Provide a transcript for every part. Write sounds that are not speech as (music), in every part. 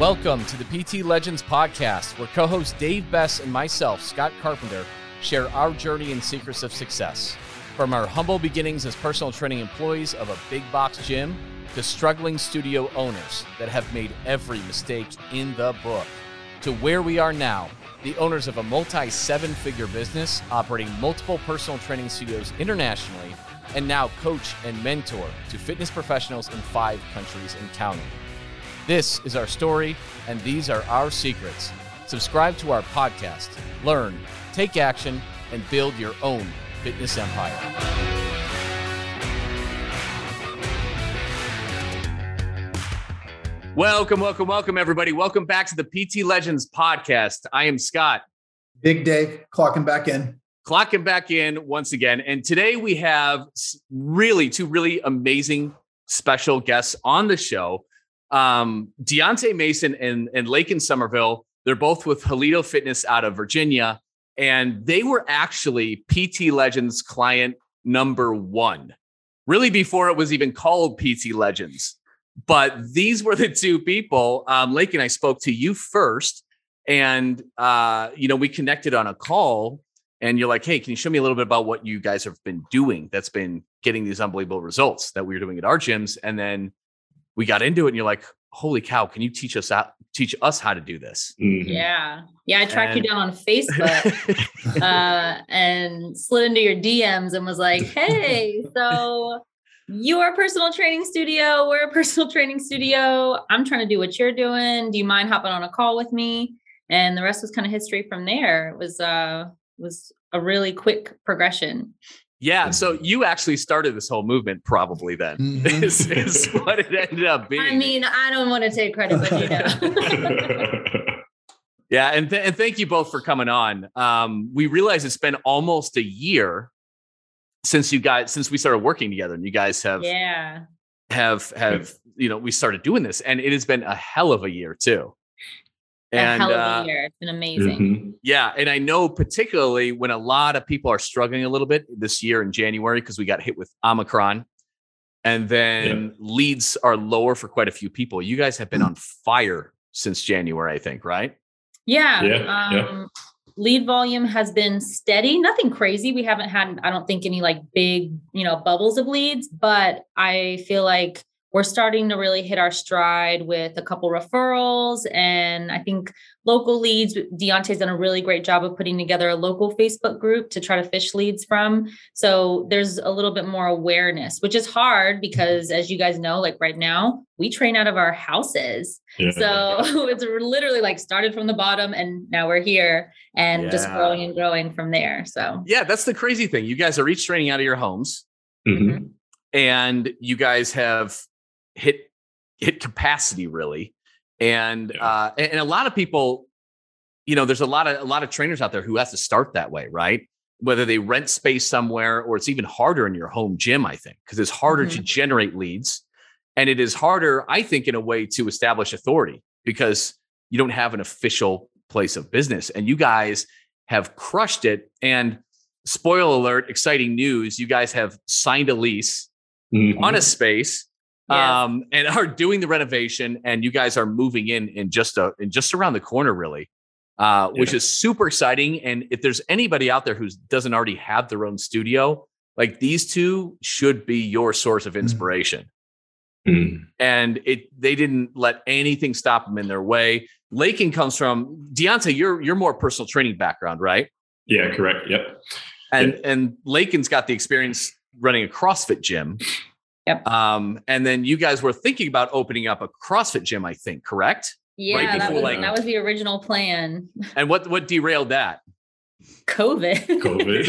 Welcome to the PT Legends podcast, where co host Dave Bess and myself, Scott Carpenter, share our journey and secrets of success. From our humble beginnings as personal training employees of a big box gym to struggling studio owners that have made every mistake in the book, to where we are now, the owners of a multi seven figure business operating multiple personal training studios internationally, and now coach and mentor to fitness professionals in five countries and counting. This is our story, and these are our secrets. Subscribe to our podcast, learn, take action, and build your own fitness empire. Welcome, welcome, welcome, everybody. Welcome back to the PT Legends podcast. I am Scott. Big Dave, clocking back in. Clocking back in once again. And today we have really two really amazing special guests on the show um, Deontay Mason and, and Lakin Somerville, they're both with Halito Fitness out of Virginia. And they were actually PT Legends client number one, really before it was even called PT Legends. But these were the two people. Um, Lakin, I spoke to you first. And, uh, you know, we connected on a call and you're like, hey, can you show me a little bit about what you guys have been doing that's been getting these unbelievable results that we were doing at our gyms? And then we got into it and you're like, holy cow, can you teach us out, teach us how to do this? Mm-hmm. Yeah. Yeah. I tracked and- you down on Facebook (laughs) uh, and slid into your DMs and was like, hey, so you are a personal training studio. We're a personal training studio. I'm trying to do what you're doing. Do you mind hopping on a call with me? And the rest was kind of history from there. It was uh was a really quick progression. Yeah. So you actually started this whole movement, probably then, mm-hmm. is, is, (laughs) what it ended up being. I mean, I don't want to take credit, but you (laughs) know. yeah. And, th- and thank you both for coming on. Um, we realize it's been almost a year since you guys, since we started working together and you guys have, yeah, have, have, you know, we started doing this and it has been a hell of a year too and, a hell of a uh, year. It's been amazing. Mm-hmm. Yeah. And I know particularly when a lot of people are struggling a little bit this year in January because we got hit with Omicron. And then yeah. leads are lower for quite a few people. You guys have been on fire since January, I think, right? Yeah. yeah, um, yeah. Lead volume has been steady, nothing crazy. We haven't had, I don't think, any like big, you know, bubbles of leads, but I feel like we're starting to really hit our stride with a couple referrals. And I think local leads, Deontay's done a really great job of putting together a local Facebook group to try to fish leads from. So there's a little bit more awareness, which is hard because, as you guys know, like right now, we train out of our houses. Yeah. So (laughs) it's literally like started from the bottom and now we're here and yeah. just growing and growing from there. So, yeah, that's the crazy thing. You guys are each training out of your homes. Mm-hmm. And you guys have hit hit capacity really and yeah. uh and a lot of people you know there's a lot of a lot of trainers out there who has to start that way right whether they rent space somewhere or it's even harder in your home gym i think because it's harder mm-hmm. to generate leads and it is harder i think in a way to establish authority because you don't have an official place of business and you guys have crushed it and spoiler alert exciting news you guys have signed a lease mm-hmm. on a space um, and (laughs) are doing the renovation. And you guys are moving in in just a in just around the corner, really, uh, yeah. which is super exciting. And if there's anybody out there who doesn't already have their own studio, like these two should be your source of mm. inspiration. Mm. And it they didn't let anything stop them in their way. Lakin comes from Deontay. You're you're more personal training background, right? Yeah, correct. Yep. And yep. and Lakin's got the experience running a CrossFit gym. Yep. Um, and then you guys were thinking about opening up a CrossFit gym, I think, correct? Yeah, right that, was, like, that was the original plan. And what what derailed that? COVID. COVID.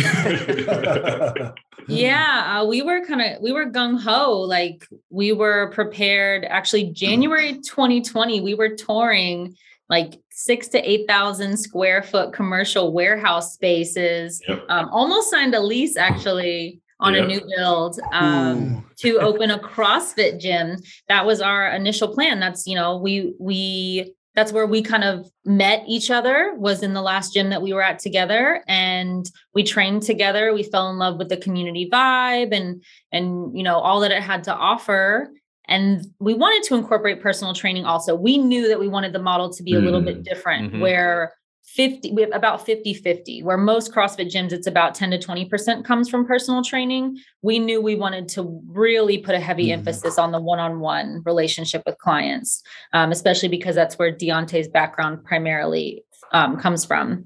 (laughs) yeah, uh, we were kind of we were gung ho. Like we were prepared. Actually, January 2020, we were touring like six to eight thousand square foot commercial warehouse spaces. Yep. Um, almost signed a lease (laughs) actually on a new build um, to open a CrossFit gym. That was our initial plan. That's you know we we that's where we kind of met each other was in the last gym that we were at together and we trained together we fell in love with the community vibe and and you know all that it had to offer and we wanted to incorporate personal training also we knew that we wanted the model to be a little bit mm-hmm. different mm-hmm. where 50 we have about 50 50 where most crossfit gyms it's about 10 to 20% comes from personal training we knew we wanted to really put a heavy mm-hmm. emphasis on the one-on-one relationship with clients um, especially because that's where deontay's background primarily um, comes from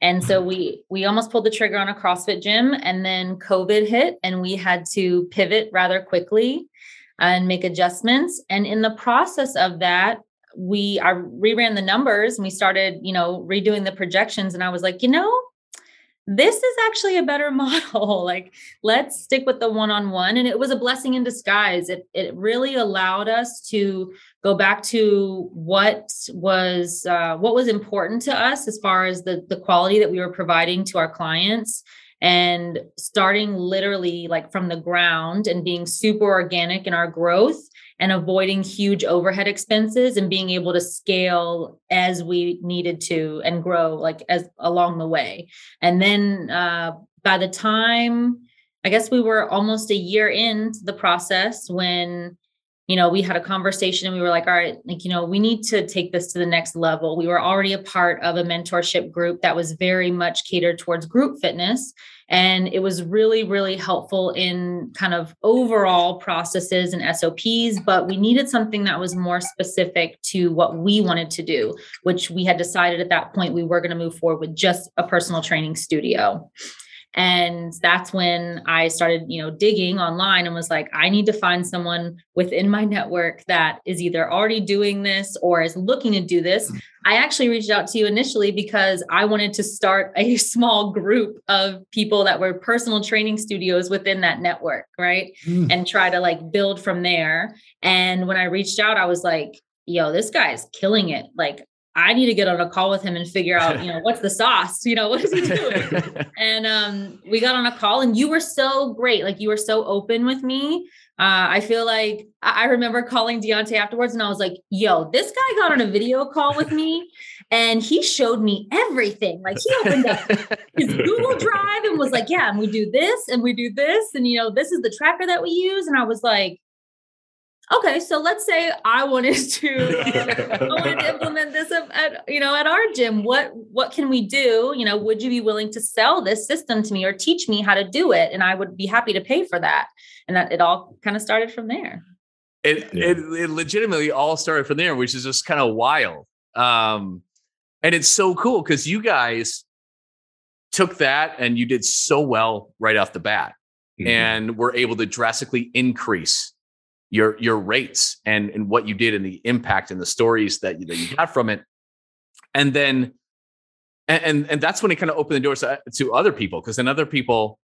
and so mm-hmm. we we almost pulled the trigger on a crossfit gym and then covid hit and we had to pivot rather quickly and make adjustments. And in the process of that, we I reran the numbers and we started, you know, redoing the projections. And I was like, you know, this is actually a better (laughs) model. like, let's stick with the one-on-one. And it was a blessing in disguise. It it really allowed us to go back to what was uh, what was important to us as far as the the quality that we were providing to our clients and starting literally like from the ground and being super organic in our growth and avoiding huge overhead expenses and being able to scale as we needed to and grow like as along the way and then uh, by the time i guess we were almost a year into the process when you know, we had a conversation and we were like, all right, like, you know, we need to take this to the next level. We were already a part of a mentorship group that was very much catered towards group fitness. And it was really, really helpful in kind of overall processes and SOPs. But we needed something that was more specific to what we wanted to do, which we had decided at that point we were going to move forward with just a personal training studio and that's when i started you know digging online and was like i need to find someone within my network that is either already doing this or is looking to do this mm. i actually reached out to you initially because i wanted to start a (laughs) small group of people that were personal training studios within that network right mm. and try to like build from there and when i reached out i was like yo this guy's killing it like I need to get on a call with him and figure out, (laughs) you know, what's the sauce? You know, what is he doing? (laughs) and um, we got on a call, and you were so great. Like you were so open with me. Uh, I feel like I remember calling Deontay afterwards, and I was like, "Yo, this guy got on a video call with me, and he showed me everything. Like he opened up his (laughs) Google Drive and was like, "Yeah, and we do this, and we do this, and you know, this is the tracker that we use." And I was like, okay so let's say i wanted (laughs) to uh, i wanted to (laughs) implement this at you know at our gym. What what can we do? You know would you be willing to sell this system to me or teach me how to do it? And i would be happy to pay for that. And that it all kind of started from there. It, yeah. it, it legitimately all started from there which is just kind of wild. Um and it's so cool because you guys took that and you did so well right off the bat mm-hmm. and were able to drastically increase your your rates and and what you did and the impact and the stories that you, that you got from it. And then and and that's when it kind of opened the doors to, to other people because then other people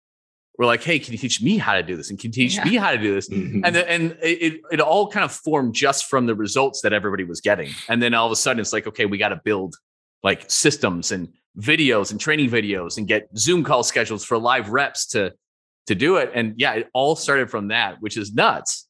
were like hey can you teach me how to do this? And can you teach yeah. me how to do this? Mm-hmm. and then, and it, it all kind of formed just from the results that everybody was getting. And then all of a sudden it's like okay we got to build like systems and videos and training videos and get zoom call schedules for live reps to to do it. And yeah it all started from that which is nuts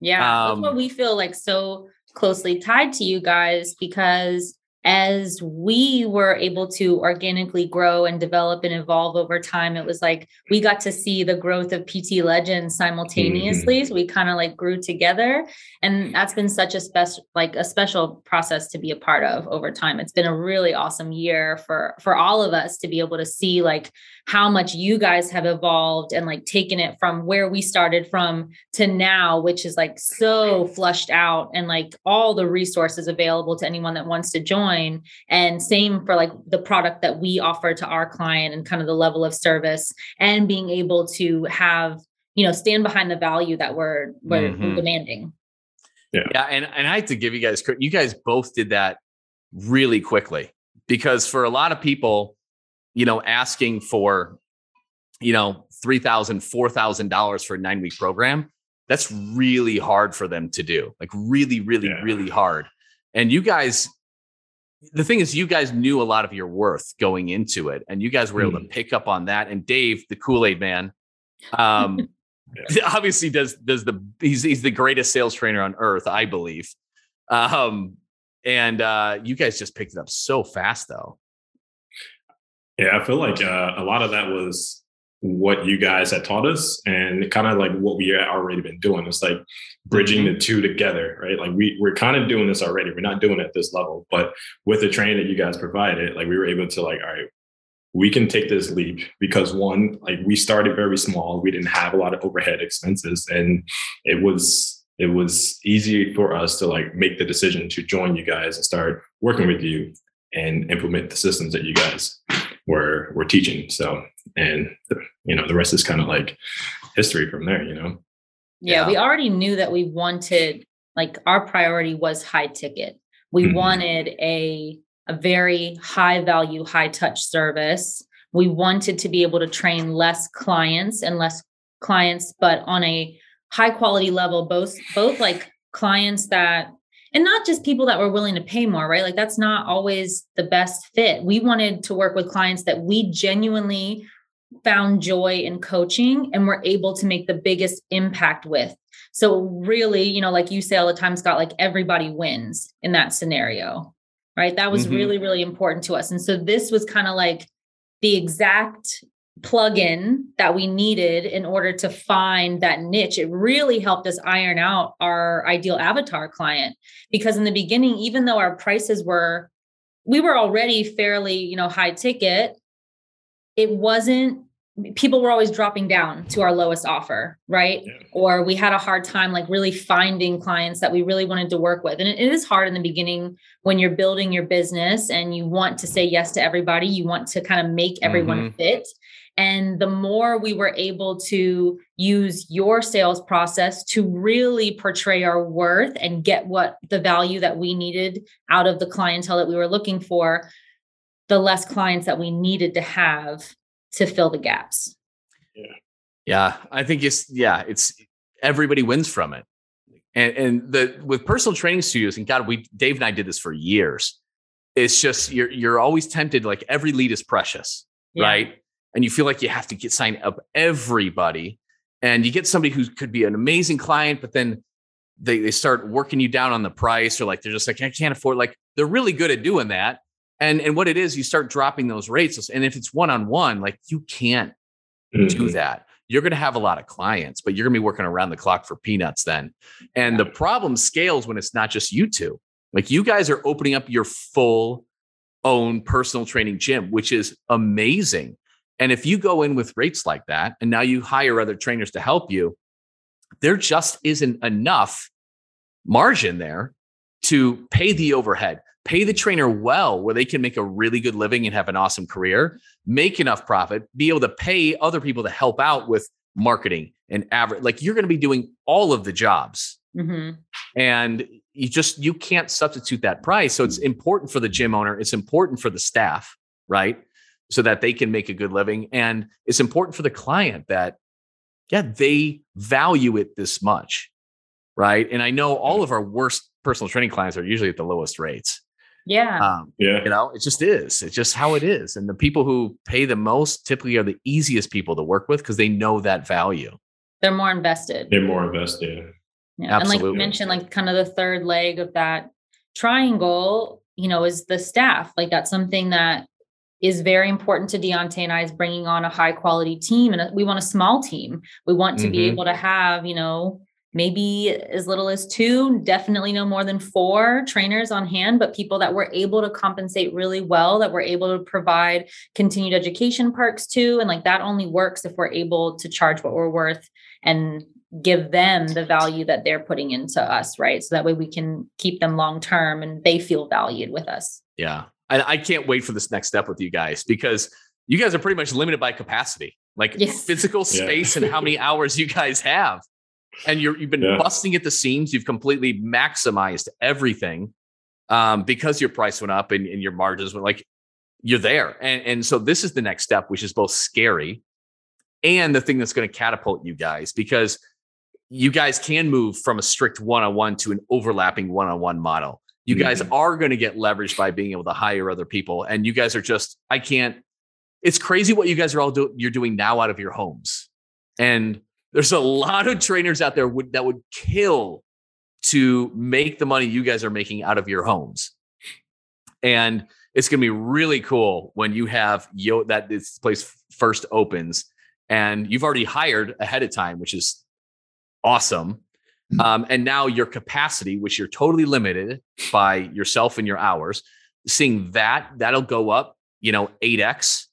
yeah, um, that's what we feel like so closely tied to you guys because as we were able to organically grow and develop and evolve over time, it was like we got to see the growth of PT Legends simultaneously. Mm-hmm. So we kind of like grew together. And that's been such a special, like a special process to be a part of over time. It's been a really awesome year for for all of us to be able to see like how much you guys have evolved and like taken it from where we started from to now, which is like so flushed out and like all the resources available to anyone that wants to join. And same for like the product that we offer to our client and kind of the level of service and being able to have, you know, stand behind the value that we're, we're, mm-hmm. demanding. Yeah. yeah. And, and I have to give you guys credit. You guys both did that really quickly because for a lot of people, you know, asking for, you know, $3,000, $4,000 for a nine week program, that's really hard for them to do. Like, really, really, yeah. really hard. And you guys, the thing is, you guys knew a lot of your worth going into it, and you guys were mm. able to hmm. pick up on that. And Dave, the Kool Aid man, um, (laughs) yeah. (laughs) obviously does does the he's he's the greatest sales trainer on earth, I believe. Um, and uh, you guys just picked it up so fast, though. Yeah, I feel like uh, a lot of that was what you guys had taught us and kind of like what we had already been doing. It's like bridging mm-hmm. the two together, right? Like we we're kind of doing this already. We're not doing it at this level, but with the training that you guys provided, like we were able to like, all right, we can take this leap because one, like we started very small. We didn't have a lot of overhead expenses and it was it was easy for us to like make the decision to join you guys and start working with you and implement the systems that you guys were were teaching. So, and you know, the rest is kind of like history from there. You know. Yeah, yeah, we already knew that we wanted like our priority was high ticket. We mm-hmm. wanted a a very high value, high touch service. We wanted to be able to train less clients and less clients, but on a high quality level, both both like clients that and not just people that were willing to pay more, right? Like that's not always the best fit. We wanted to work with clients that we genuinely found joy in coaching and were able to make the biggest impact with. So really, you know, like you say all the time, Scott, like everybody wins in that scenario, right? That was mm-hmm. really, really important to us. And so this was kind of like the exact plug-in that we needed in order to find that niche it really helped us iron out our ideal avatar client because in the beginning even though our prices were we were already fairly you know high ticket it wasn't people were always dropping down to our lowest offer right yeah. or we had a hard time like really finding clients that we really wanted to work with and it, is hard in the beginning when you're building your business and you want to say yes to everybody you want to kind of make everyone mm-hmm. fit and the more we were able to use your sales process to really portray our worth and get what the value that we needed out of the clientele that we were looking for, the less clients that we needed to have to fill the gaps. Yeah. Yeah. I think it's, yeah, it's everybody wins from it. And, and the with personal training studios, and God, we Dave and I did this for years. It's just you're you're always tempted, like every lead is precious, yeah. right? And you feel like you have to get sign up everybody and you get somebody who could be an amazing client but then they, they start working you down on the price or like they're just like i can't afford like they're really good at doing that and and what it is you start dropping those rates and if it's one-on-one like you can't mm-hmm. do that. You're going to have a lot of clients but you're going to be working around the clock for peanuts then and the problem scales when it's not just you two. Like you guys are opening up your full own personal training gym which is amazing and if you go in with rates like that, and now you hire other trainers to help you, there just isn't enough margin there to pay the overhead, pay the trainer well, where they can make a really good living and have an awesome career, make enough profit, be able to pay other people to help out with marketing and average. Like you're going to be doing all of the jobs. Mm-hmm. And you just you can't substitute that price. So it's important for the gym owner. It's important for the staff, right? So that they can make a good living. And it's important for the client that, yeah, they value it this much. Right. And I know all of our worst personal training clients are usually at the lowest rates. Yeah. Um, yeah. You know, it just is. It's just how it is. And the people who pay the most typically are the easiest people to work with because they know that value. They're more invested. They're more invested. Yeah. Absolutely. And like you mentioned, like kind of the third leg of that triangle, you know, is the staff. Like that's something that is very important to Deontay and I is bringing on a high quality team. And we want a small team. We want to mm-hmm. be able to have, you know, maybe as little as two, definitely no more than four trainers on hand, but people that we're able to compensate really well, that we're able to provide continued education perks to. And like that only works if we're able to charge what we're worth and give them the value that they're putting into us, right? So that way we can keep them long term and they feel valued with us. Yeah. I, I can't wait for this next step with you guys because you guys are pretty much limited by capacity, like yes. (laughs) physical space yeah. and how many (laughs) hours you guys have. And you're, you've been yeah. busting at the seams. You've completely maximized everything um, because your price went up and, and your margins were like, you're there. And, and so this is the next step, which is both scary and the thing that's going to catapult you guys because you guys can move from a strict one-on-one to an overlapping one-on-one model you guys are going to get leveraged by being able to hire other people. And you guys are just, I can't, it's crazy what you guys are all doing. You're doing now out of your homes. And there's a lot of trainers out there would, that would kill to make the money you guys are making out of your homes. And it's going to be really cool when you have yo that this place first opens and you've already hired ahead of time, which is awesome. Mm-hmm. Um, and now your capacity, which you're totally limited by yourself and your hours, seeing that that'll go up, you know, 8x.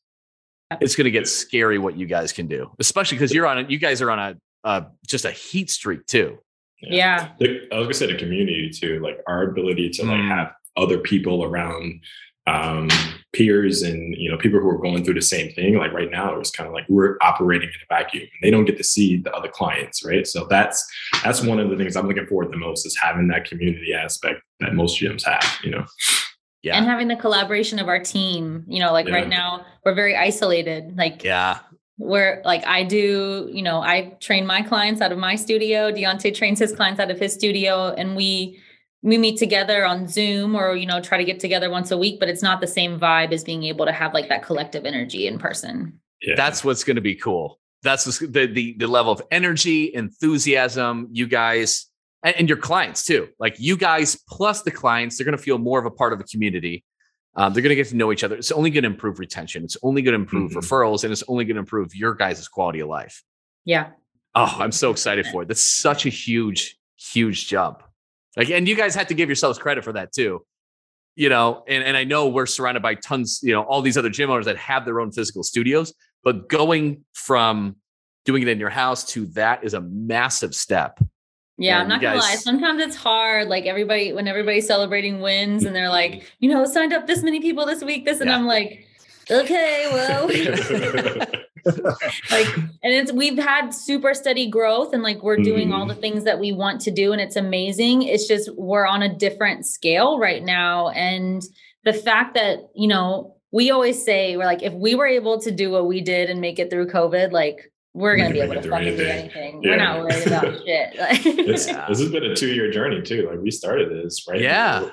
It's going to get scary what you guys can do, especially because you're on it. you guys are on a uh, just a heat streak too. Yeah. yeah. I was gonna say the community too, like our ability to like mm. have other people around um, peers and you know people who are going through the same thing like right now it's kind of like we're operating in a vacuum they don't get to see the other clients right so that's that's one of the things i'm looking forward the most is having that community aspect that most gyms have you know yeah and having the collaboration of our team you know like yeah. right now we're very isolated like yeah where like I do, you know, I train my clients out of my studio. Deontay trains his clients out of his studio, and we we meet together on Zoom or you know try to get together once a week. But it's not the same vibe as being able to have like that collective energy in person. Yeah. That's what's going to be cool. That's the, the the level of energy, enthusiasm you guys and, and your clients too. Like you guys plus the clients, they're going to feel more of a part of a community um, they're going to get to know each other. It's only going to improve retention. It's only going to improve mm-hmm. referrals, and it's only going to improve your guys' quality of life. Yeah. Oh, I'm so excited for it. That's such a huge, huge jump. Like, and you guys have to give yourselves credit for that too. You know, and, and I know we're surrounded by tons, you know, all these other gym owners that have their own physical studios, but going from doing it in your house to that is a massive step. Yeah, I'm not gonna lie. Sometimes it's hard. Like everybody, when everybody's celebrating wins and they're mm-hmm. like, you know, signed up this many people this week, this, and yeah. I'm like, okay, well, (laughs) (laughs) (laughs) like, and it's we've had super steady growth and like we're doing mm. all the mm-hmm. things that we want to do, and it's amazing. It's just we're on a different scale right now. And the fact that, you know, we always say we're like, if we were able to do what we did and make it through COVID, like we're gonna be able to fucking anything. do anything. Yeah. We're not worried about (laughs) shit. (laughs) this, this has been a two year journey too. Like we started this, right? Yeah.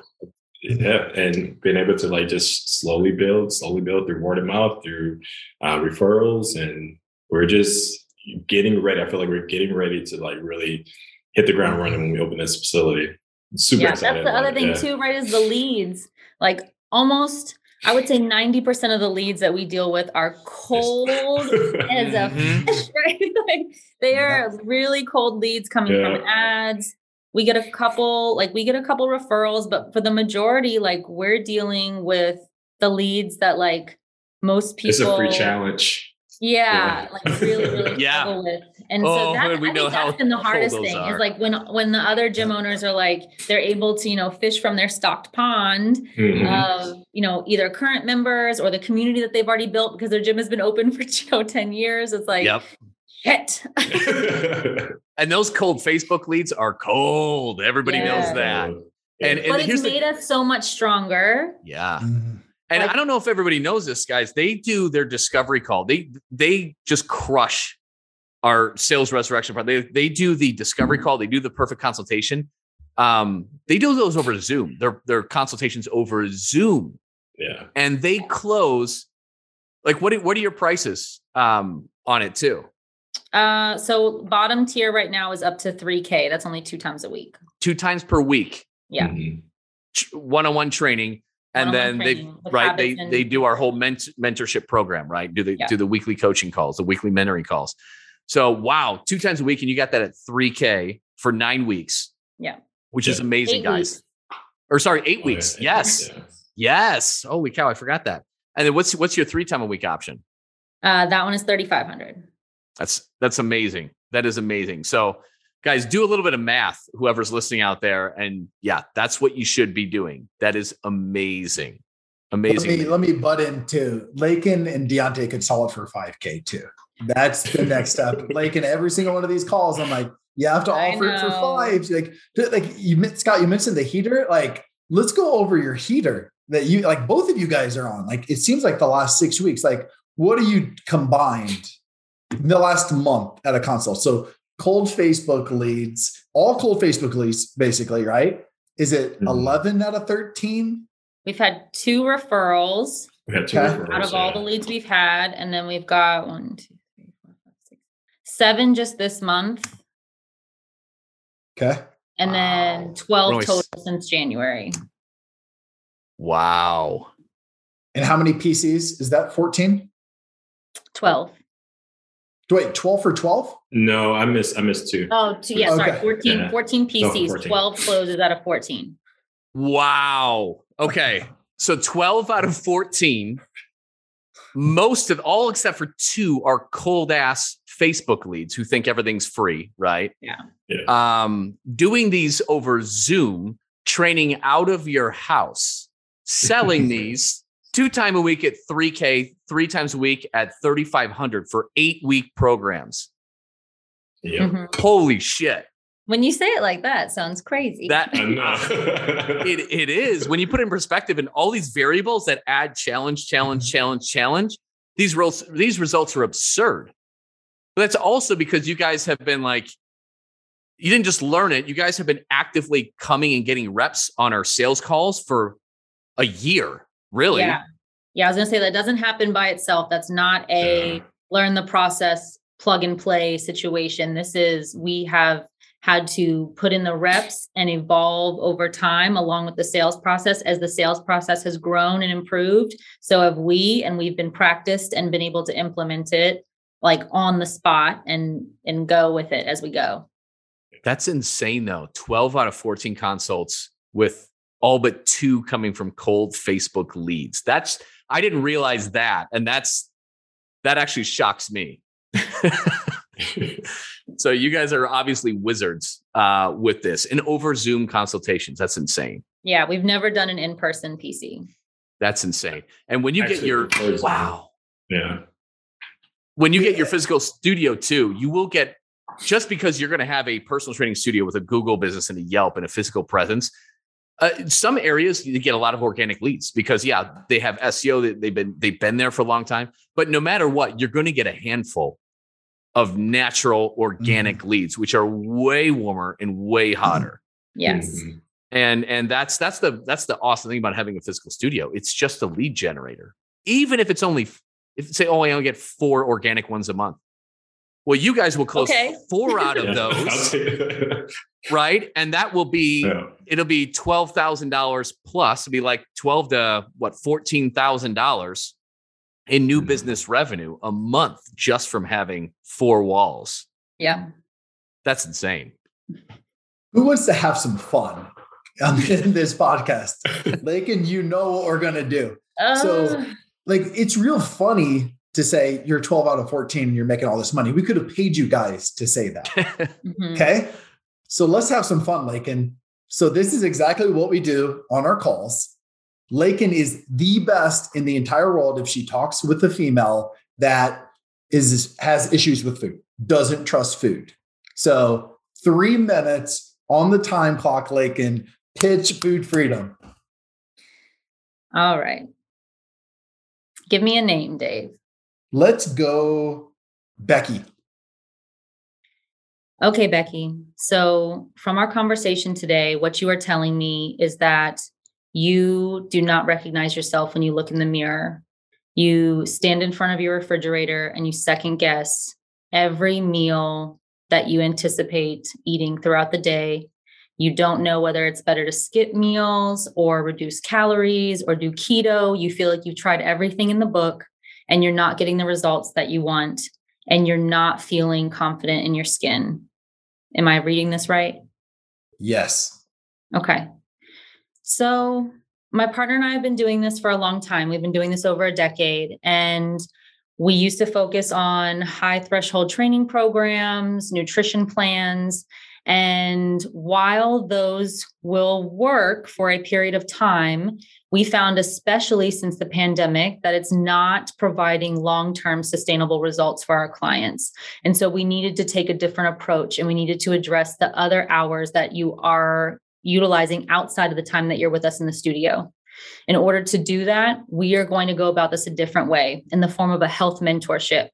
Yeah, and being able to like just slowly build, slowly build through word of mouth, through uh, referrals, and we're just getting ready. I feel like we're getting ready to like really hit the ground running when we open this facility. Super yeah, excited. That's the other thing yeah. too, right? Is the leads like almost I would say 90% of the leads that we deal with are cold as a (laughs) fish, (laughs) right? like they are really cold leads coming yeah. from ads. We get a couple, like we get a couple referrals, but for the majority, like we're dealing with the leads that like most people. It's a free challenge. Yeah, yeah. like really, really (laughs) yeah. struggle with. And oh, so that, I think that's been the hardest thing are. is like when when the other gym owners are like they're able to you know fish from their stocked pond mm-hmm. of you know either current members or the community that they've already built because their gym has been open (laughs) for you know ten years. It's like yep. Shit. (laughs) and those cold Facebook leads are cold. Everybody yeah. knows that. And, and but it's made the, us so much stronger. Yeah. Mm-hmm. And like, I don't know if everybody knows this, guys. They do their discovery call. They they just crush our sales resurrection part. They they do the discovery call. They do the perfect consultation. Um, they do those over Zoom. Their their consultations over Zoom. Yeah. And they close. Like what? What are your prices um, on it too? Uh, so bottom tier right now is up to three k. That's only two times a week. Two times per week. Yeah. Mm-hmm. One on one training and then they right they and, they do our whole ment- mentorship program right do the yeah. do the weekly coaching calls the weekly mentoring calls so wow two times a week and you got that at 3k for nine weeks yeah which yeah. is amazing eight guys weeks. or sorry eight oh, weeks yeah. yes yeah. yes holy cow i forgot that and then what's what's your three time a week option uh that one is 3500 that's that's amazing. That is amazing. So guys do a little bit of math whoever's listening out there and yeah that's what you should be doing. That is amazing. Amazing let me, let me butt in too lakin and deontay could sell it for 5k too. That's the next step. (laughs) Lakin every single one of these calls i'm like you have to offer it for five like like you scott you mentioned the heater. Like let's go over your heater that you like both of you guys are on. Like it seems like the last six weeks. Like what are you combined the last month at a console so cold Facebook leads, all cold Facebook leads, basically, right? Is it mm-hmm. 11 out of 13? We've had two referrals. We had two okay. referrals, out of yeah. all the leads we've had. And then we've got one, two, three, four, five, six, seven just this month. Okay. And wow. then 12 really total s- since January. Wow. And how many PCs? Is that 14? 12. Wait, 12 for 12? No, I missed I missed two. Oh, two, yeah, okay. sorry. 14, yeah. 14 PCs, 14. 12 closes out of 14. Wow. Okay. So 12 out of 14. Most of all except for two are cold ass Facebook leads who think everything's free, right? Yeah. yeah. Um, doing these over Zoom, training out of your house, selling (laughs) these two time a week at 3K, three times a week at 3,500 for eight week programs. Yeah. Mm-hmm. Holy shit. When you say it like that, sounds crazy. That (laughs) it, it is. When you put in perspective and all these variables that add challenge, challenge, mm-hmm. challenge, challenge, these results, these results are absurd. But that's also because you guys have been like, you didn't just learn it, you guys have been actively coming and getting reps on our sales calls for a year. Really? Yeah. Yeah, I was gonna say that doesn't happen by itself. That's not a learn the process, plug and play situation. This is we have had to put in the reps and evolve over time along with the sales process as the sales process has grown and improved. So have we, and we've been practiced and been able to implement it like on the spot and and go with it as we go. That's insane though. 12 out of 14 consults with all but two coming from cold Facebook leads. That's I didn't realize that, and that's that actually shocks me. (laughs) so you guys are obviously wizards uh, with this and over Zoom consultations. That's insane. Yeah, we've never done an in-person PC. That's insane. And when you actually, get your wow, yeah, when you get your physical studio too, you will get just because you're going to have a personal training studio with a Google business and a Yelp and a physical presence uh, some areas you get a lot of organic leads because yeah, they have SEO. They've been they've been there for a long time. But no matter what, you're going to get a handful of natural organic mm-hmm. leads, which are way warmer and way mm-hmm. hotter. Yes. Mm-hmm. And and that's that's the that's the awesome thing about having a physical studio. It's just a lead generator. Even if it's only if say, oh, I only get four organic ones a month. Well, you guys will close okay. four out of (laughs) those, (laughs) right? And that will be yeah. it'll be twelve thousand dollars plus. It'll be like twelve to what fourteen thousand dollars in new mm-hmm. business revenue a month just from having four walls. Yeah, that's insane. Who wants to have some fun in (laughs) this podcast? Lakin, you know what we're gonna do. Uh, so, like, it's real funny to say you're 12 out of 14 and you're making all this money. We could have paid you guys to say that. (laughs) mm-hmm. Okay. So let's have some fun, Lakin. So this is exactly what we do on our calls. Lakin is the best in the entire world if she talks with a female that is has issues with food, doesn't trust food. So three minutes on the time clock, Lakin, pitch food freedom. All right. Give me a name, Dave. Let's go, Becky. Okay, Becky. So, from our conversation today, what you are telling me is that you do not recognize yourself when you look in the mirror. You stand in front of your refrigerator and you second guess every meal that you anticipate eating throughout the day. You don't know whether it's better to skip meals or reduce calories or do keto. You feel like you've tried everything in the book and you're not getting the results that you want and you're not feeling confident in your skin. Am I reading this right? Yes. Okay. So, my partner and I have been doing this for a long time. We've been doing this over a decade. And we used to focus on high threshold training programs, nutrition plans, and while those will work for a period of time, we found, especially since the pandemic, that it's not providing long term sustainable results for our clients. And so we needed to take a different approach and we needed to address the other hours that you are utilizing outside of the time that you're with us in the studio. In order to do that, we are going to go about this a different way in the form of a health mentorship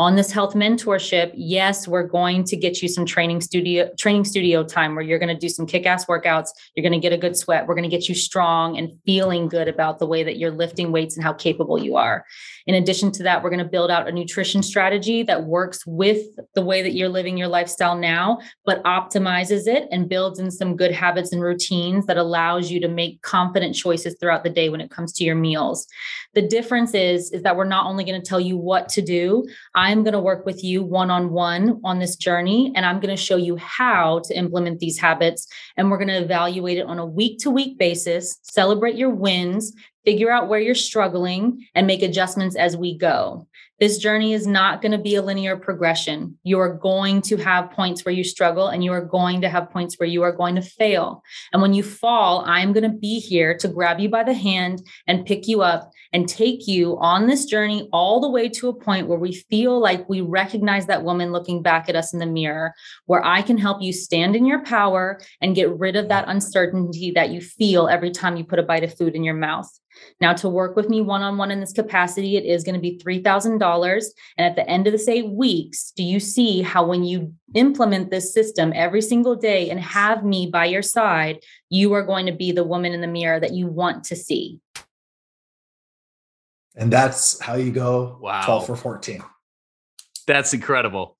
on this health mentorship yes we're going to get you some training studio training studio time where you're going to do some kick-ass workouts you're going to get a good sweat we're going to get you strong and feeling good about the way that you're lifting weights and how capable you are. In addition to that we're going to build out a nutrition strategy that works with the way that you're living your lifestyle now but optimizes it and builds in some good habits and routines that allows you to make confident choices throughout the day when it comes to your meals. The difference is is that we're not only going to tell you what to do i I'm going to work with you one on one on this journey, and I'm going to show you how to implement these habits. And we're going to evaluate it on a week to week basis, celebrate your wins, figure out where you're struggling, and make adjustments as we go. This journey is not going to be a linear progression. You are going to have points where you struggle and you are going to have points where you are going to fail. And when you fall, I'm going to be here to grab you by the hand and pick you up and take you on this journey all the way to a point where we feel like we recognize that woman looking back at us in the mirror, where I can help you stand in your power and get rid of that uncertainty that you feel every time you put a bite of food in your mouth. Now, to work with me one on one in this capacity, it is going to be $3,000. And at the end of this eight weeks, do you see how when you implement this system every single day and have me by your side, you are going to be the woman in the mirror that you want to see? And that's how you go wow. 12 for 14. That's incredible.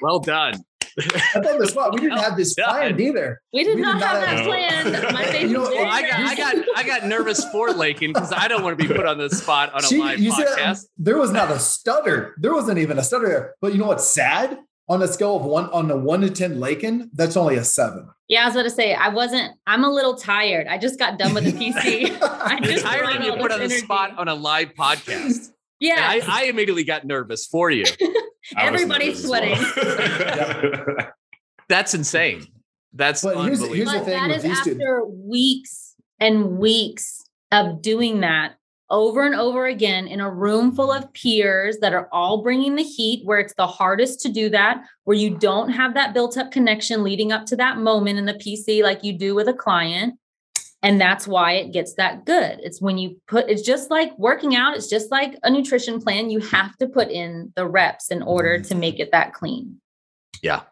well done. I thought this we didn't (laughs) have this planned either. We did, we not, did not, have, have that planned. My face (laughs) you know, well, I got, I got, I got nervous for Lakin because I don't want to be put on the spot on a she, live podcast. Said, there was not a stutter. There wasn't even a stutter there. But you know what's sad? On a scale of one on a one to ten Lakin, that's only a seven. Yeah, I was about to say I wasn't. I'm a little tired. I just got done with the (laughs) PC. I just tired when you put on the spot on a live podcast. (laughs) Yeah, I, I, immediately got nervous for you. (laughs) Everybody's sweating. Well. That's insane. That's but here's, here's the thing that is after weeks and weeks of doing that over and over again in a room full of peers that are all bringing the heat where it's the hardest to do that where you don't have that built up connection leading up to that moment in the pc like you do with a client. And that's why it gets that good. It's when you put it's just like working out it's just like a nutrition plan. You have to put in the reps in order to make it that clean. Yeah.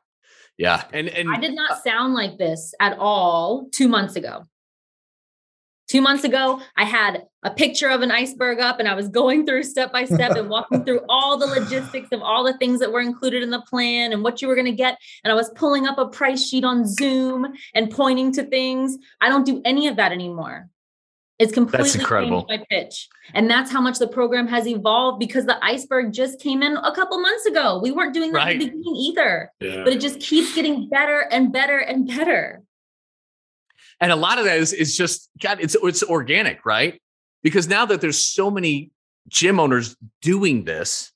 Yeah. And and i did not uh sound like this at all two months ago Two months ago, I had a picture of an iceberg up and I was going through step by step and walking through (laughs) all the logistics of all the things that were included in the plan and what you were going to get. And I was pulling up a price sheet on Zoom and pointing to things. I don't do any of that anymore. It's completely that's incredible. my pitch. And that's how much the program has evolved because the iceberg just came in a couple months ago. We weren't doing that right. at the beginning either. Yeah. But it just keeps getting better and better and better and a lot of that is is just God, it's it's organic, right? Because now that there's so many gym owners doing this,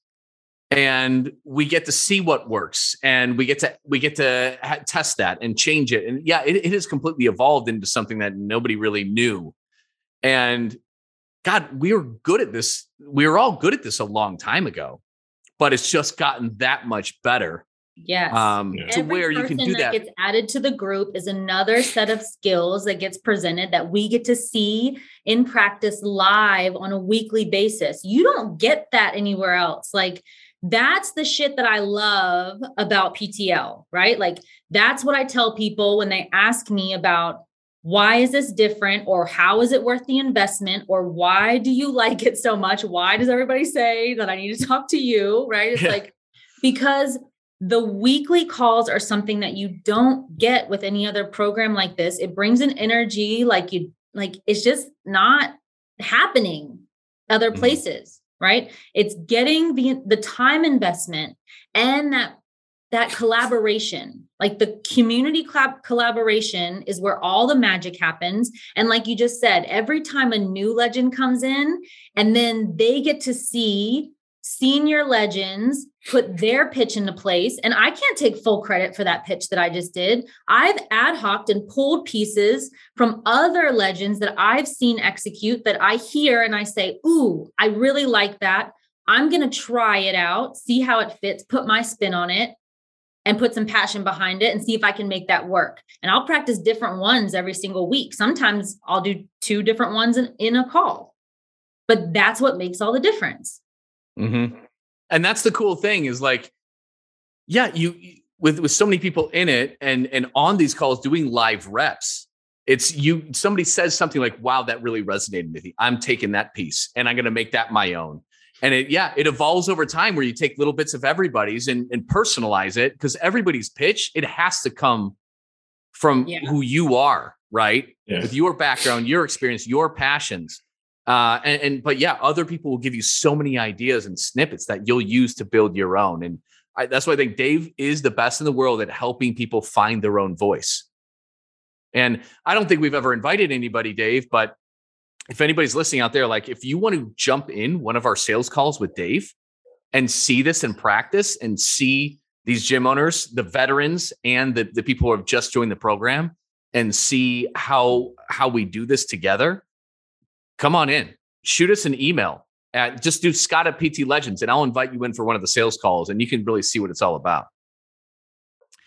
and we get to see what works, and we get to we get to ha- test that and change it, and yeah, it, it has completely evolved into something that nobody really knew, and God, we were good at this. We were all good at this a long time ago, but it's just gotten that much better Yes. Um, yeah. to where you can do that. that. Gets added to the group is another set of skills that gets presented that we get to see in practice live on a weekly basis. You don't get that anywhere else. Like that's the shit that I love about PTL, right? Like that's what I tell people when they ask me about why is this different or how is it worth the investment or why do you (laughs) like it so much? Why does everybody say that I need to talk to you, right? It's like because the weekly calls are something that you don't get with any other program like this. It brings an energy like you like it's just not happening other mm-hmm. places, right? It's getting the the time investment and that that collaboration like the community club collaboration is where all the magic happens and like you just said every time a new legend comes in and then they get to see senior legends put their pitch into place. And I can't take full credit for that pitch that I just did. I've ad hoced and pulled pieces from other legends that I've seen execute that I hear and I say, Ooh, I really like that. I'm going to try it out, see how it fits, put my spin on it, and put some passion behind it and see if I can make that work. And I'll practice different ones every single week. Sometimes I'll do two different ones in, in a call, but that's what makes all the difference. Mm-hmm. And that's the cool thing is like, yeah, you with with so many people in it and and on these calls doing live reps. It's you. Somebody says something like, "Wow, that really resonated with me. I'm taking that piece and I'm going to make that my own." And it, yeah, it evolves over time where you take little bits of everybody's and, and personalize it because everybody's pitch, it has to come from yeah. who you are, right? Yeah. With your background, your experience, your passions. Uh, and, and, but yeah, other people will give you so many ideas and snippets that you'll use to build your own. And I, that's why I think Dave is the best in the world at helping people find their own voice. And I don't think we've ever invited anybody, Dave, but if anybody's listening out there, like if you want to jump in one of our sales calls with Dave and see this in practice and see these gym owners, the veterans, and the, the people who have just joined the program and see how how we do this together, come on in. Shoot us an email at just do Scott at PT Legends, and I'll invite you in for one of the sales calls, and you can really see what it's all about.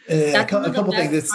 Uh, a, couple things.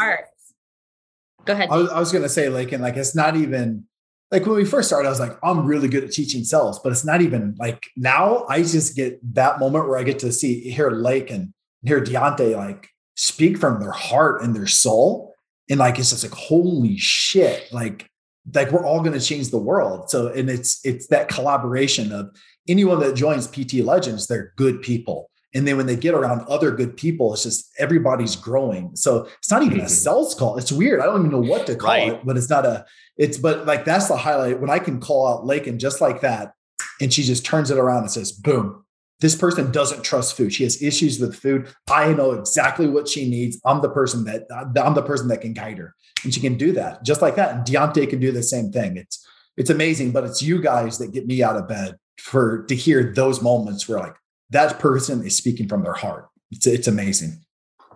Go ahead. I was, I was going to say, like, and like, it's not even like when we first started, I was like, I'm really good at teaching sales, but it's not even like now I just get that moment where I get to see hear Lake and hear Deontay like speak from their heart and their soul. And like it's just like, holy shit, like, like we're all going to change the world. So, and it's it's that collaboration of anyone that joins PT Legends, they're good people. And then when they get around other good people, it's just everybody's growing. So it's not even a mm-hmm. sales call. It's weird. I don't even know what to call right. it, but it's not a, it's, but like that's the highlight when I can call out Lakin just like that. And she just turns it around and says, boom, this person doesn't trust food. She has issues with food. I know exactly what she needs. I'm the person that I'm the person that can guide her, and she can do that just like that. And Deontay can do the same thing. It's it's amazing, but it's you guys that get me out of bed for to hear those moments where like that person is speaking from their heart. It's it's amazing.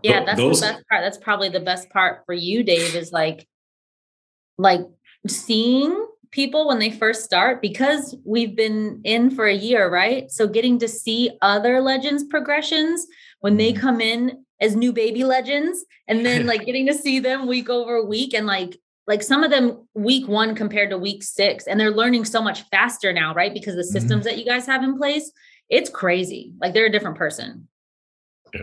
Yeah, that's Those, the best part. That's probably the best part for you, Dave, is like like seeing people when they first start because we've been in for a year, right? So getting to see other legends progressions when they mm-hmm. come in as new baby legends and then (laughs) like getting to see them week over week and like like some of them week 1 compared to week 6 and they're learning so much faster now, right? Because the systems mm-hmm. that you guys have in place it's crazy. Like they're a different person. Yeah.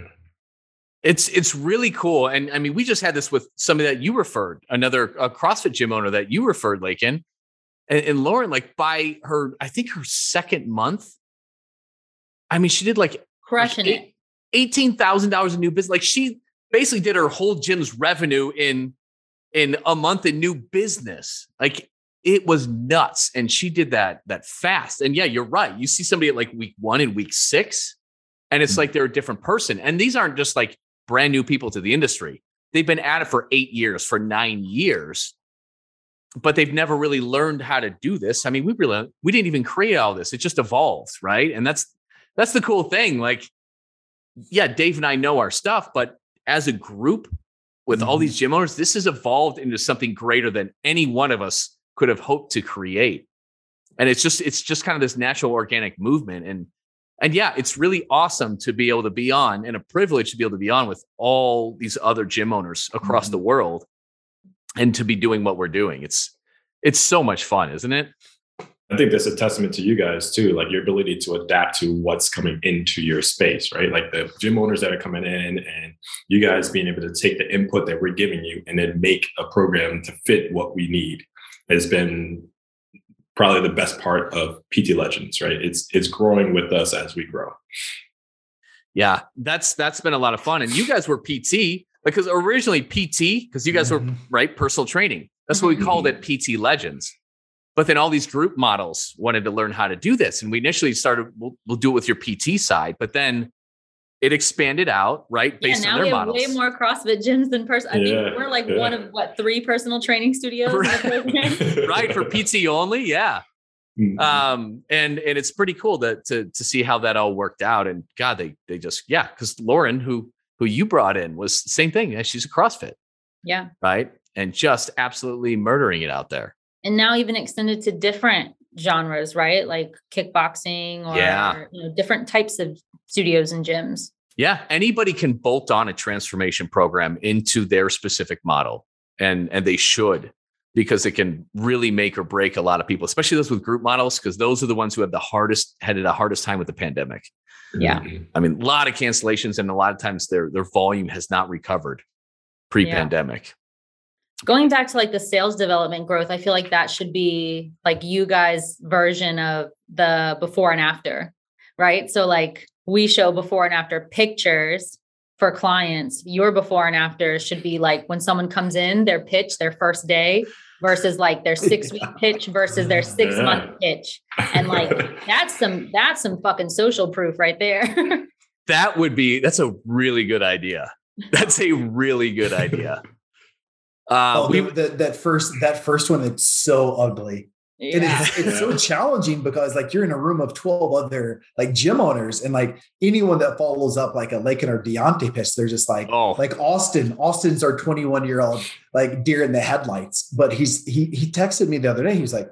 It's it's really cool. And I mean, we just had this with somebody that you referred, another a CrossFit gym owner that you referred, Lakin. And, and Lauren, like by her, I think her second month, I mean, she did like crushing like it. Eighteen thousand dollars in new business. Like she basically did her whole gym's revenue in in a month in new business. Like it was nuts. And she did that that fast. And yeah you're right. You see somebody at like week one and week six and it's mm-hmm. like they're a different person. And these aren't just like brand new people to the industry. They've been at it for eight years for nine years. But they've never really learned how to do this. I mean we really we didn't even create all this. It just evolved right? And that's that's the cool thing. Like yeah dave and i know our stuff but as a group with mm-hmm. all these gym owners this has evolved into something greater than any one of us could have hoped to create and it's just it's just kind of this natural organic movement and and yeah it's really awesome to be able to be on and a privilege to be able to be on with all these other gym owners across mm-hmm. the world and to be doing what we're doing it's it's so much fun isn't it I think that's a testament to you guys too, like your ability to adapt to what's coming into your space, right? Like the gym owners that are coming in and you guys being able to take the input that we're giving you and then make a program to fit what we need has been probably the best part of PT Legends, right? It's it's growing with us as we grow. Yeah, that's that's been a lot of fun. And you guys were PT because originally PT, because you guys mm-hmm. were right personal training. That's what we called it, mm-hmm. PT Legends. But then all these group models wanted to learn how to do this, and we initially started. We'll, we'll do it with your PT side, but then it expanded out, right? Based yeah, now on their we have models. way more CrossFit gyms than person. I yeah, think we're like yeah. one of what three personal training studios, right? (laughs) right for PT only, yeah. Mm-hmm. Um, and and it's pretty cool to to to see how that all worked out. And God, they they just yeah, because Lauren, who who you brought in, was the same thing. Yeah, She's a CrossFit, yeah, right, and just absolutely murdering it out there. And now even extended to different genres, right? Like kickboxing or yeah. you know, different types of studios and gyms. Yeah, anybody can bolt on a transformation program into their specific model and and they should because it can really make or break a lot of people, especially those with group models because those are the ones who have the hardest had the hardest time with the pandemic. Yeah. Mm-hmm. I mean, a lot of cancellations and a lot of times their their volume has not recovered pre-pandemic going back to like the sales development growth, I feel like that should be like you guys' version of the before and after, right? So like we show before and after pictures for clients. Your before and after should be like when someone comes in, their pitch, their first day, versus like their six (laughs) week pitch versus their six month pitch. And like that's some that's some fucking social proof right there. (laughs) that would be that's a really good idea. That's a really good idea. Uh, oh, we, the, that first that first one it's so ugly. Yeah. it's, it's so (laughs) challenging because like you're in a room of 12 other like gym owners and like anyone that follows up like a Lakin or Deontay pitch, they're just like, oh, like Austin. Austin's our 21 year old like deer in the headlights. But he's he he texted me the other day. He was like,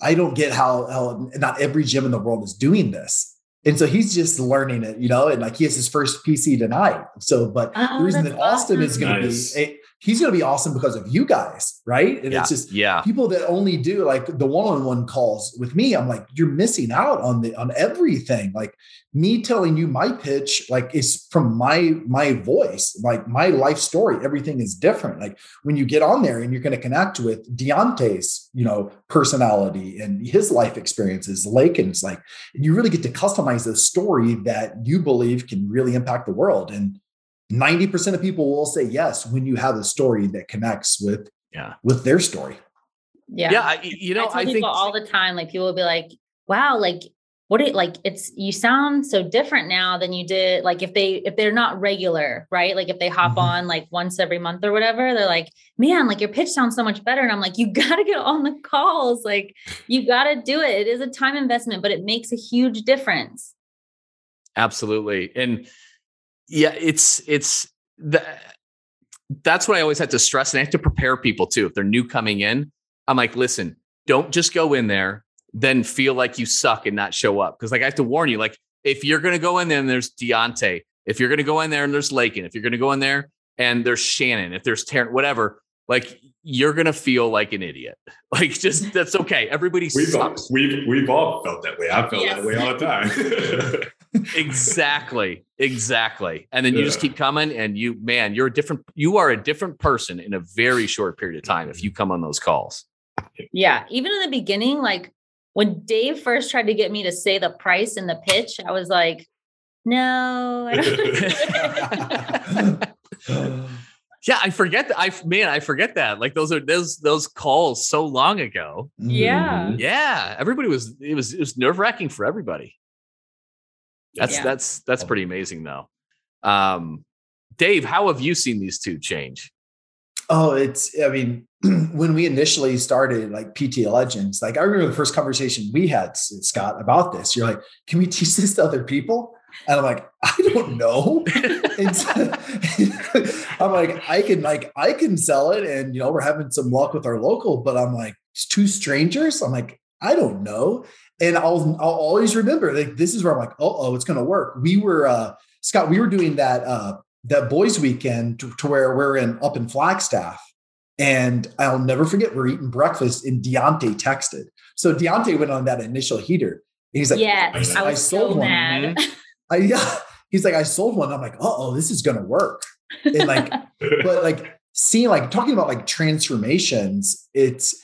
I don't get how how not every gym in the world is doing this. And so he's just learning it, you know, and like he has his first PC tonight. So, but oh, the reason that Austin awesome. is going nice. to be he's going to be awesome because of you guys, right? And yeah. it's just yeah, people that only do like the one-on-one calls with me. I'm like, you're missing out on the on everything. Like me telling you my pitch, like is from my my voice, like my life story. Everything is different. Like when you get on there and you're going to connect with Deontay's, you know, personality and his life experiences, Lakin's like you really get to customize the story that you believe can really impact the world. And 90% of people will say yes when you have a story that connects with yeah. with their story. Yeah. Yeah I, you know i, I think all the time like people will be like wow like what it like it's you sound so different now than you did like if they if they're not regular right? Like if they hop mm-hmm. on like once every month or whatever they're like man like your pitch sounds so much better and i'm like you (laughs) got to get on the calls like you got to do it. It is a time investment but it makes a huge difference. Absolutely and yeah, it's it's the, that's what I always have to stress, and I have to prepare people too. If they're new coming in, I'm like, listen, don't just go in there, then feel like you suck and not show up. Because like I have to warn you, like if you're gonna go in there and there's Deontay, if you're gonna go in there and there's Lakin, if you're gonna go in there and there's Shannon, if there's Taryn, whatever, like you're gonna feel like an idiot. (laughs) Like just that's okay. Everybody we've sucks. All, we've we've all felt that way. I felt yes. that way all the time. (laughs) exactly. Exactly. And then you yeah. just keep coming and you, man, you're a different, you are a different person in a very short period of time if you mm-hmm. come on those calls. Yeah. Even in the beginning, like when Dave first tried to get me to say the price in the pitch, I was like, no. I (laughs) yeah, I forget that. I man, I forget that. Like those are those those calls so long ago. Yeah. Mm-hmm. Yeah. Everybody was it was it was nerve wracking for everybody. That's yeah. that's that's pretty amazing though. Um, Dave, how have you seen these two change? Oh, it's I mean, (clears throat) when we initially started like PT Legends, like I remember the first conversation we had, Scott, about this. You're like, can we teach this to other people? And I'm like, (laughs) I don't know. (laughs) (laughs) I'm like, I can like I can sell it, and you know, we're having some luck with our local, but I'm like, two strangers. I'm like, I don't know and I'll I'll always remember like this is where I'm like, oh, oh, it's gonna work. We were uh Scott, we were doing that uh that boys weekend to, to where we're in up in Flagstaff. And I'll never forget we're eating breakfast and Deontay texted. So Deontay went on that initial heater. And he's like, Yeah, I, I, I sold so one. Mm-hmm. I, yeah. He's like, I sold one. I'm like, oh, this is gonna work. And like, (laughs) but like seeing like talking about like transformations, it's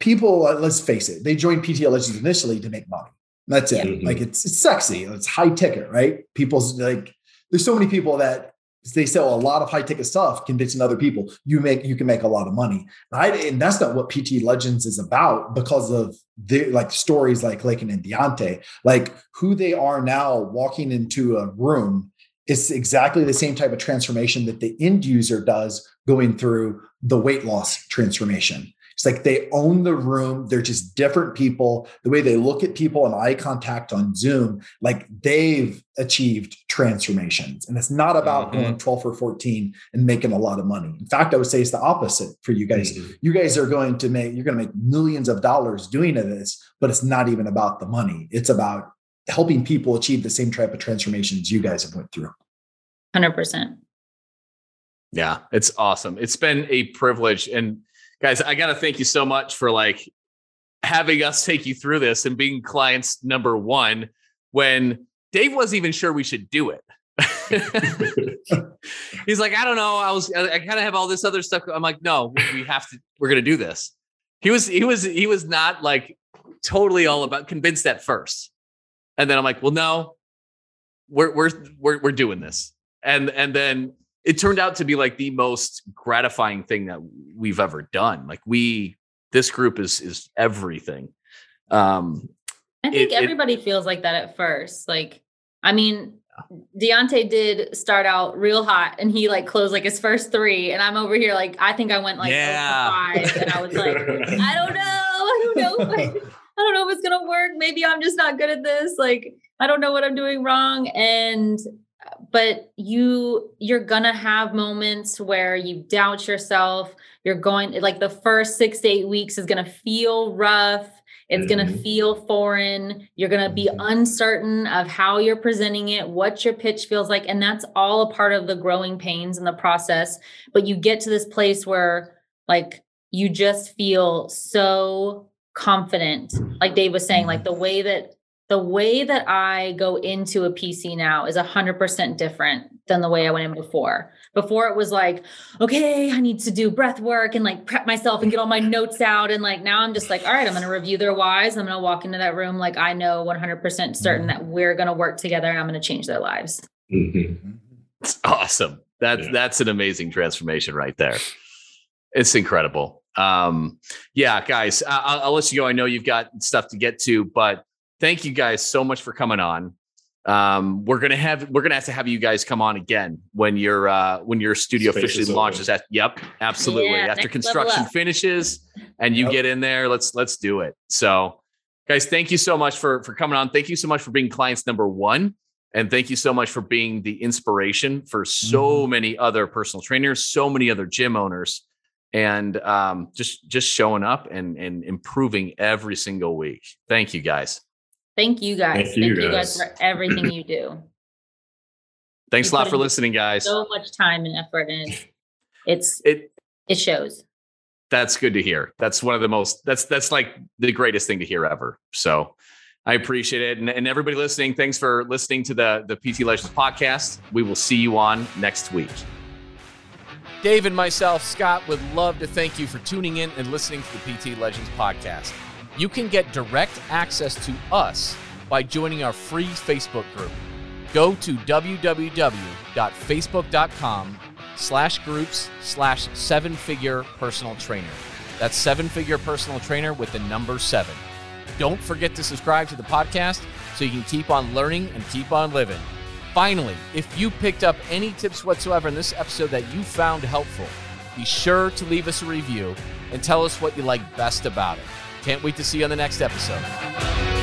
people, uh, let's face it, they join PT Legends initially to make money. That's it. Mm-hmm. Like it's, it's sexy. It's high ticket, right? People's like, there's so many people that they sell a lot of high ticket stuff, convincing other people you make you can make a lot of money. Right? And that's not what PT Legends is about because of the like stories like Lakin and Deontay, like who they are now walking into a room. It's exactly the same type of transformation that the end user does going through the weight loss transformation. It's like they own the room. They're just different people. The way they look at people and eye contact on Zoom, like they've achieved transformations. And it's not about mm-hmm. going 12 or 14 and making a lot of money. In fact, I would say it's the opposite for you guys. Mm-hmm. You guys are going to make, you're going to make millions of dollars doing this, but it's not even about the money. It's about helping people achieve the same type of transformations you guys have went through. 100%. Yeah, it's awesome. It's been a privilege. And guys, I got to thank you so much for like having us take you through this and being clients number one when Dave wasn't even sure we should do it. (laughs) He's like, I don't know. I was, I kind of have all this other stuff. I'm like, no, we have to, we're to do this. He was, he was, he was not like totally all about convinced at first. And then I'm like, well, no, we're, we're, we're, we're doing this. And, and then it turned out to be like the most gratifying thing that we've ever done. Like we this group is is everything. Um, I think it, everybody it, feels like that at first. Like, I mean, Deontay did start out real hot and he like closed like his first three. And I'm over here like I think I went like yeah. five. And I was like, (laughs) I don't know. I don't know. I don't know if it's gonna work. Maybe I'm just not good at this. Like, I don't know what I'm doing wrong. And but you you're gonna have moments where you doubt yourself. You're going like the first six to eight weeks is gonna feel rough it's mm-hmm. going to feel foreign. You're going to be mm-hmm. uncertain of how you're presenting it, what your pitch feels like. And that's all a part of the growing pains in the process. But you get to this place where, like, you just feel so confident. Like Dave was saying, like the way that the way that I go into a PC now is 100% different than the way I went in before. Before it was like, okay, I need to do breath work and like prep myself and get all my notes out. And like now I'm just like, all right, I'm going to review their whys. I'm going to walk into that room like I know 100% certain that we're going to work together and I'm going to change their lives. Mm-hmm. It's awesome. That's yeah. that's an amazing transformation right there. It's incredible. Um, yeah, guys, I'll, I'll let you go. I know you've got stuff to get to, but thank you guys so much for coming on. Um, we're gonna have we're gonna have to have you guys come on again when your uh, when your studio Space officially launches. At, yep, absolutely. Yeah, After construction finishes and you yep. get in there, let's let's do it. So, guys, thank you so much for for coming on. Thank you so much for being clients number one, and thank you so much for being the inspiration for so mm-hmm. many other personal trainers, so many other gym owners, and um, just just showing up and and improving every single week. Thank you, guys. Thank you guys. Thank you, Thank you guys. for everything (clears throat) you do. Thanks you a lot for listening, guys. So much time and effort, and it's it it shows. That's good to hear. That's one of the most. That's that's like the greatest thing to hear ever. So. I appreciate it. And, and everybody listening, thanks for listening to the, the PT Legends podcast. We will see you on next week. Dave and myself, Scott, would love to thank you for tuning in and listening to the PT Legends podcast. You can get direct access to us by joining our free Facebook group. Go to www.facebook.com slash groups slash seven figure personal trainer. That's seven figure personal trainer with the number seven. Don't forget to subscribe to the podcast so you can keep on learning and keep on living. Finally, if you picked up any tips whatsoever in this episode that you found helpful, be sure to leave us a review and tell us what you like best about it. Can't wait to see you on the next episode.